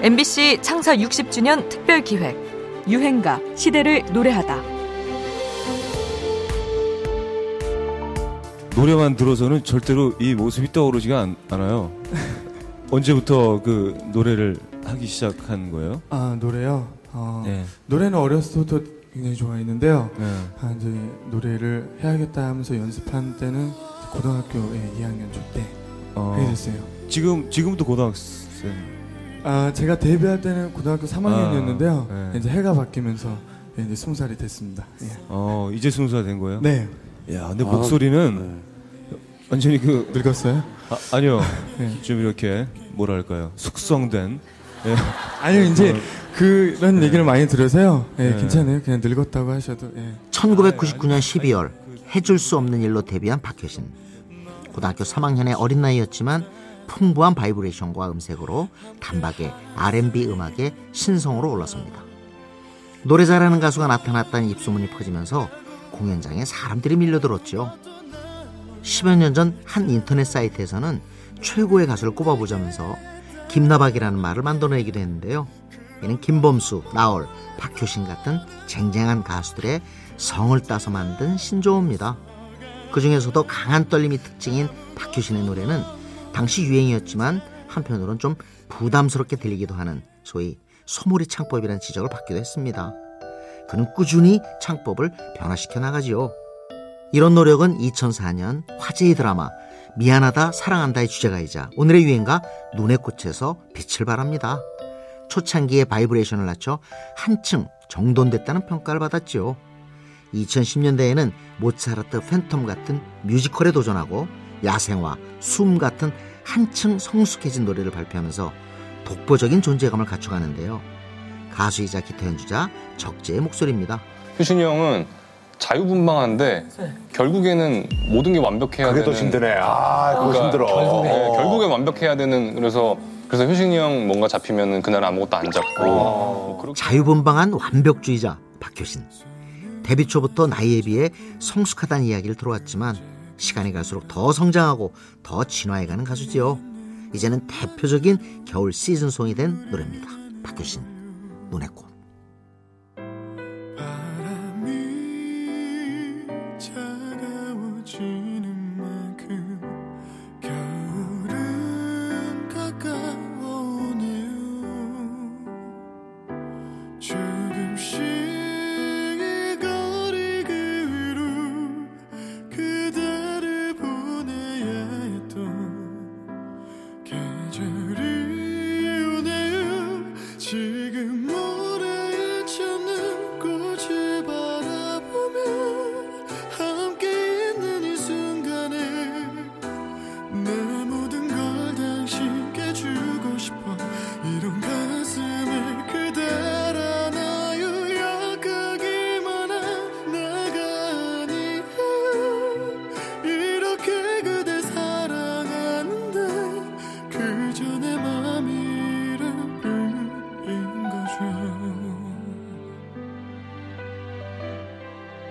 MBC 창사 60주년 특별 기획 유행가 시대를 노래하다. 노래만 들어서는 절대로 이 모습이 떠오르지가 않, 않아요. 언제부터 그 노래를 하기 시작한 거예요? 아 노래요. 어, 네. 노래는 어렸을 때부터 굉장히 좋아했는데요. 네. 아, 이제 노래를 해야겠다 하면서 연습한 때는 고등학교 예, 2학년 때 어, 하게 됐어요. 지금 지금도 고등학생. 아 제가 데뷔할 때는 고등학교 3학년이었는데요. 아, 네. 이제 해가 바뀌면서 예, 이제 20살이 됐습니다. 예. 어 이제 스무 살 된 거예요? 네 야, 근데 목소리는 완전히 그 늙었어요? 아, 아니요. 네. 좀 이렇게 뭐랄까요? 숙성된. 예. 아니요 이제 그런 얘기를 많이 들어서요. 예, 네. 괜찮아요. 그냥 늙었다고 하셔도. 예. 1999년 12월 해줄 수 없는 일로 데뷔한 박효신. 고등학교 3학년의 어린 나이였지만 풍부한 바이브레이션과 음색으로 단박에 R&B 음악의 신성으로 올라섭니다. 노래 잘하는 가수가 나타났다는 입소문이 퍼지면서 공연장에 사람들이 밀려들었죠. 10여 년 전 한 인터넷 사이트에서는 최고의 가수를 꼽아보자면서 김나박이라는 말을 만들어내기도 했는데요. 이는 김범수, 나얼, 박효신 같은 쟁쟁한 가수들의 성을 따서 만든 신조어입니다. 그 중에서도 강한 떨림이 특징인 박효신의 노래는 당시 유행이었지만 한편으론 좀 부담스럽게 들리기도 하는 소위 소몰이 창법이라는 지적을 받기도 했습니다. 그는 꾸준히 창법을 변화시켜 나가지요. 이런 노력은 2004년 화제의 드라마 미안하다 사랑한다의 주제가이자 오늘의 유행가 눈의 꽃에서 빛을 발합니다. 초창기의 바이브레이션을 낮춰 한층 정돈됐다는 평가를 받았지요. 2010년대에는 모차르트 팬텀 같은 뮤지컬에 도전하고 야생화, 숨 같은 한층 성숙해진 노래를 발표하면서 독보적인 존재감을 갖춰가는데요. 가수이자 기타 연주자 적재의 목소리입니다. 효신이 형은 자유분방한데 결국에는 모든 게 완벽해야 그게 되는 더 힘드네. 아, 그거 그러니까 힘들어. 결국에, 어. 결국에 완벽해야 되는 그래서 그래서 효신이 형 뭔가 잡히면은 그날 아무것도 안 잡고 뭐 그렇게 자유분방한 완벽주의자 박효신. 데뷔 초부터 나이에 비해 성숙하다는 이야기를 들어왔지만 시간이 갈수록 더 성장하고 더 진화해가는 가수지요. 이제는 대표적인 겨울 시즌송이 된 노래입니다. 박효신, 눈의 꽃. 지